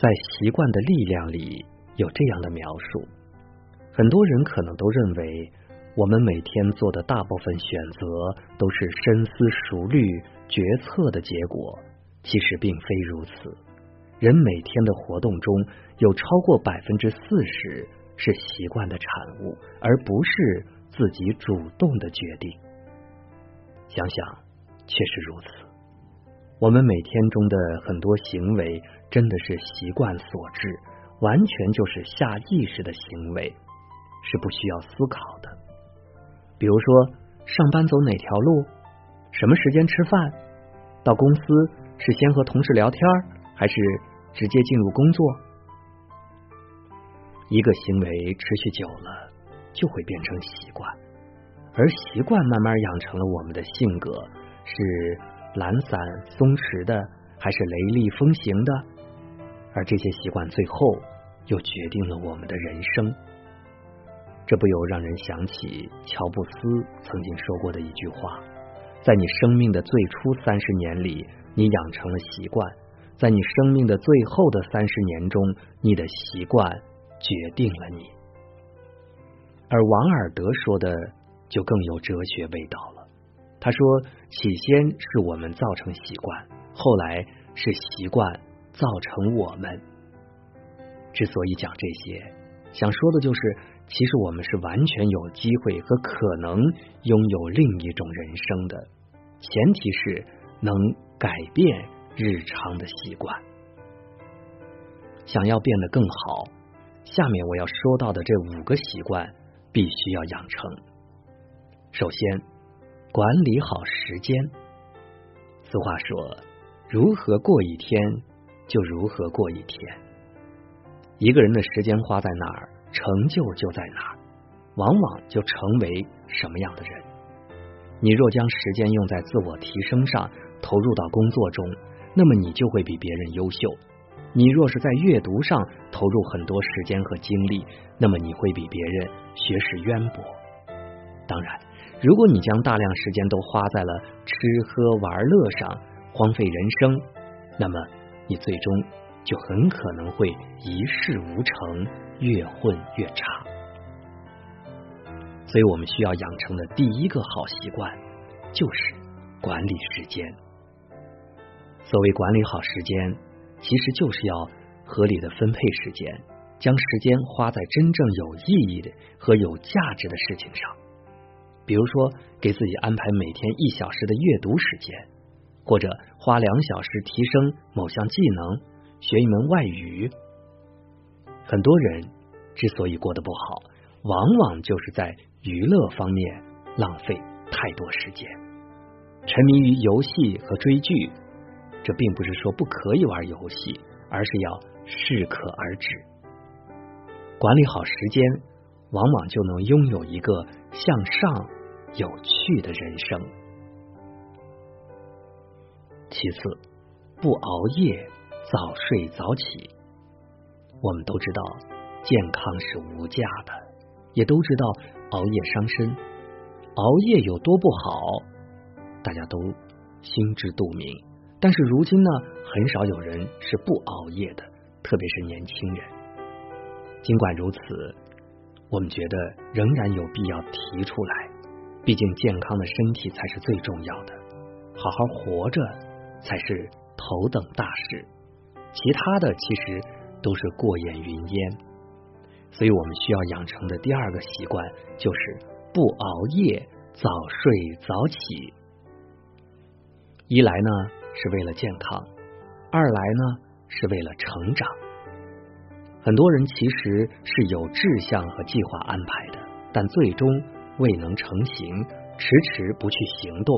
在习惯的力量里有这样的描述：很多人可能都认为，我们每天做的大部分选择都是深思熟虑决策的结果。其实并非如此。人每天的活动中有超过百分之四十是习惯的产物，而不是自己主动的决定。想想，确实如此。我们每天中的很多行为真的是习惯所致，完全就是下意识的行为，是不需要思考的。比如说，上班走哪条路，什么时间吃饭，到公司是先和同事聊天，还是直接进入工作？一个行为持续久了，就会变成习惯，而习惯慢慢养成了我们的性格，是懒散松弛的，还是雷厉风行的？而这些习惯最后又决定了我们的人生。这不由让人想起乔布斯曾经说过的一句话：在你生命的最初三十年里，你养成了习惯；在你生命的最后的三十年中，你的习惯决定了你。而王尔德说的就更有哲学味道了。他说：“起先是我们造成习惯，后来是习惯造成我们。”之所以讲这些，想说的就是。其实我们是完全有机会和可能拥有另一种人生的，前提是能改变日常的习惯。想要变得更好，下面我要说到的这五个习惯必须要养成。首先，管理好时间。俗话说：“如何过一天，就如何过一天。”一个人的时间花在哪儿？成就就在哪儿，往往就成为什么样的人。你若将时间用在自我提升上，投入到工作中，那么你就会比别人优秀。你若是在阅读上投入很多时间和精力，那么你会比别人学识渊博。当然，如果你将大量时间都花在了吃喝玩乐上，荒废人生，那么你最终就很可能会一事无成。越混越差，所以我们需要养成的第一个好习惯就是管理时间。所谓管理好时间，其实就是要合理的分配时间，将时间花在真正有意义的和有价值的事情上。比如说，给自己安排每天一小时的阅读时间，或者花两小时提升某项技能，学一门外语。很多人之所以过得不好，往往就是在娱乐方面浪费太多时间，沉迷于游戏和追剧。这并不是说不可以玩游戏，而是要适可而止。管理好时间，往往就能拥有一个向上、有趣的人生。其次，不熬夜，早睡早起。我们都知道健康是无价的，也都知道熬夜伤身，熬夜有多不好，大家都心知肚明。但是如今呢，很少有人是不熬夜的，特别是年轻人。尽管如此，我们觉得仍然有必要提出来，毕竟健康的身体才是最重要的，好好活着才是头等大事，其他的其实。都是过眼云烟，所以我们需要养成的第二个习惯就是不熬夜，早睡早起。一来呢是为了健康，二来呢是为了成长。很多人其实是有志向和计划安排的，但最终未能成型，迟迟不去行动，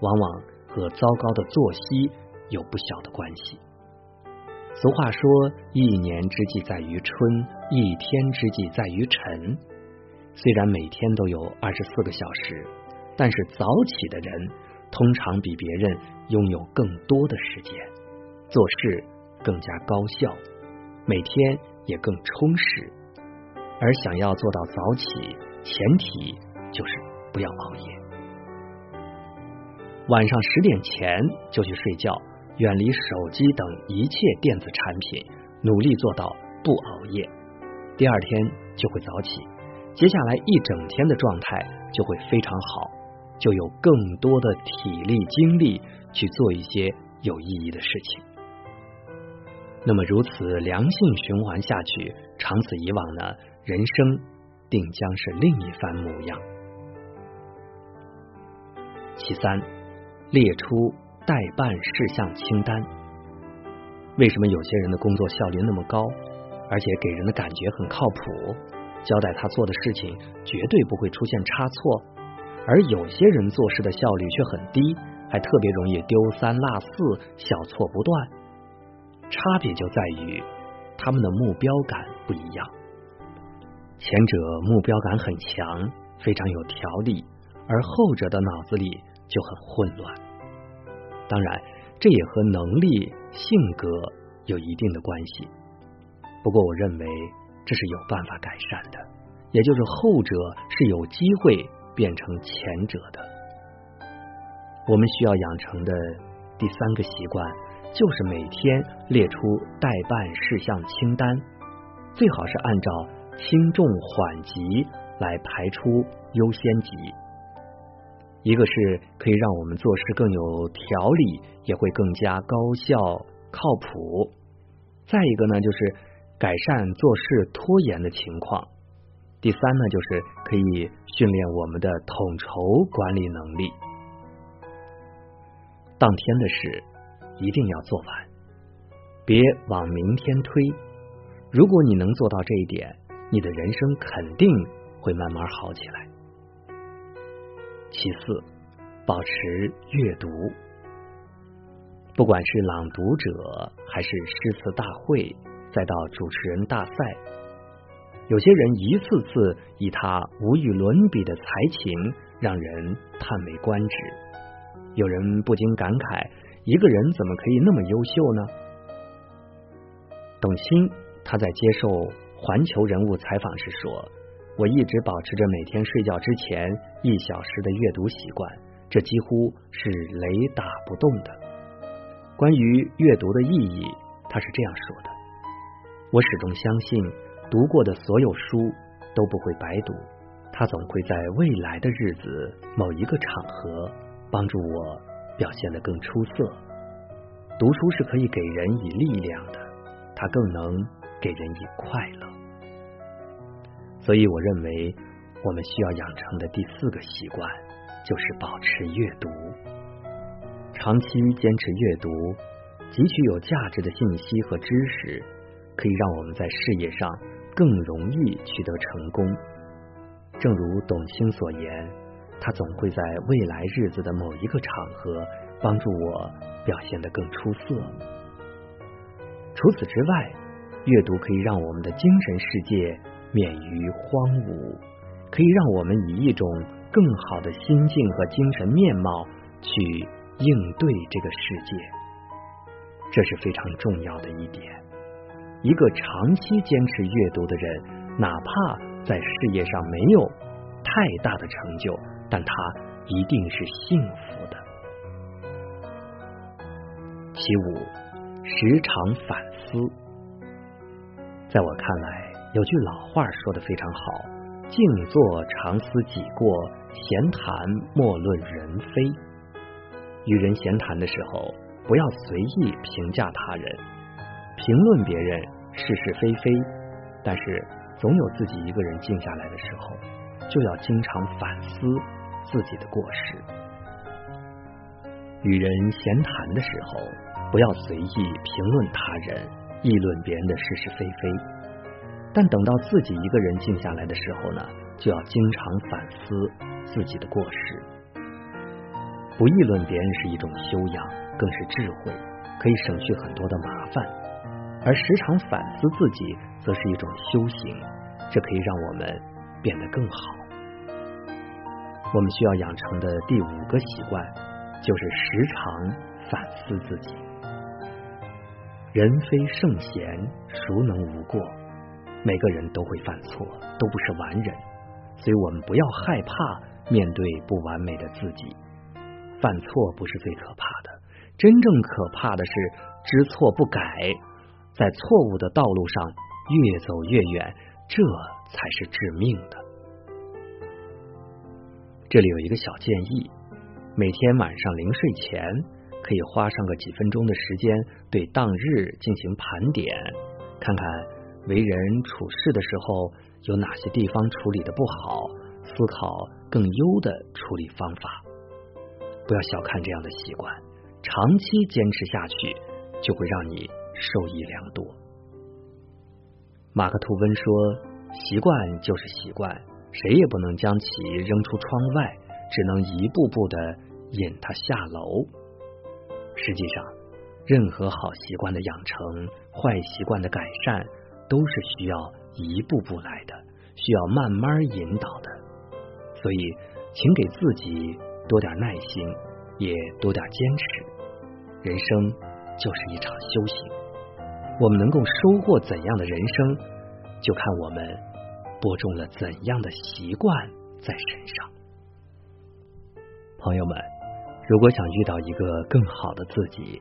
往往和糟糕的作息有不小的关系。俗话说：“一年之计在于春，一天之计在于晨。”虽然每天都有二十四个小时，但是早起的人通常比别人拥有更多的时间，做事更加高效，每天也更充实。而想要做到早起，前提就是不要熬夜，晚上十点前就去睡觉。远离手机等一切电子产品，努力做到不熬夜，第二天就会早起，接下来一整天的状态就会非常好，就有更多的体力精力去做一些有意义的事情。那么如此良性循环下去，长此以往呢，人生定将是另一番模样。其三，列出待办事项清单。为什么有些人的工作效率那么高，而且给人的感觉很靠谱，交代他做的事情绝对不会出现差错，而有些人做事的效率却很低，还特别容易丢三落四，小错不断。差别就在于他们的目标感不一样，前者目标感很强，非常有条理，而后者的脑子里就很混乱。当然，这也和能力、性格有一定的关系。不过，我认为这是有办法改善的，也就是后者是有机会变成前者的。我们需要养成的第三个习惯。就是每天列出待办事项清单，最好是按照轻重缓急来排出优先级。一个是可以让我们做事更有条理，也会更加高效靠谱；再一个呢，就是改善做事拖延的情况。第三呢，就是可以训练我们的统筹管理能力。当天的事。一定要做完，别往明天推。如果你能做到这一点，你的人生肯定会慢慢好起来。其四，保持阅读，不管是朗读者，还是诗词大会，再到主持人大赛，有些人一次次以他无与伦比的才情，让人叹为观止。有人不禁感慨。一个人怎么可以那么优秀呢？董卿他在接受《环球人物》采访时说：“我一直保持着每天睡觉之前一小时的阅读习惯，这几乎是雷打不动的。”关于阅读的意义，他是这样说的：“我始终相信，读过的所有书都不会白读，它总会在未来的日子某一个场合帮助我。”表现得更出色。读书是可以给人以力量的，它更能给人以快乐。所以，我认为我们需要养成的第四个习惯就是保持阅读。长期坚持阅读，汲取有价值的信息和知识，可以让我们在事业上更容易取得成功。正如董卿所言。他总会在未来日子的某一个场合帮助我表现得更出色。除此之外，阅读可以让我们的精神世界免于荒芜，可以让我们以一种更好的心境和精神面貌去应对这个世界。这是非常重要的一点。一个长期坚持阅读的人，哪怕在事业上没有太大的成就。但他一定是幸福的。其五，时常反思。在我看来，有句老话说的非常好：“静坐常思己过，闲谈莫论人非。”与人闲谈的时候，不要随意评价他人、评论别人是是非非，但是总有自己一个人静下来的时候，就要经常反思。自己的过失，与人闲谈的时候，不要随意评论他人、议论别人的是是非非。但等到自己一个人静下来的时候呢，就要经常反思自己的过失。不议论别人是一种修养，更是智慧，可以省去很多的麻烦；而时常反思自己，则是一种修行，这可以让我们变得更好。我们需要养成的第五个习惯，就是时常反思自己。人非圣贤，孰能无过？每个人都会犯错，都不是完人，所以我们不要害怕面对不完美的自己。犯错不是最可怕的，真正可怕的是知错不改，在错误的道路上越走越远，这才是致命的。这里有一个小建议：每天晚上临睡前，可以花上个几分钟的时间，对当日进行盘点，看看为人处事的时候有哪些地方处理的不好，思考更优的处理方法。不要小看这样的习惯，长期坚持下去，就会让你受益良多。马克吐温说：“习惯就是习惯，谁也不能将其扔出窗外，只能一步步的引他下楼。”实际上，任何好习惯的养成、坏习惯的改善，都是需要一步步来的，需要慢慢引导的。所以，请给自己。多点耐心，也多点坚持。人生就是一场修行，我们能够收获怎样的人生，就看我们播种了怎样的习惯在身上。朋友们，如果想遇到一个更好的自己，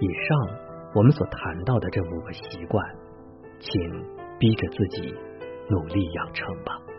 以上我们所谈到的这五个习惯，请逼着自己努力养成吧。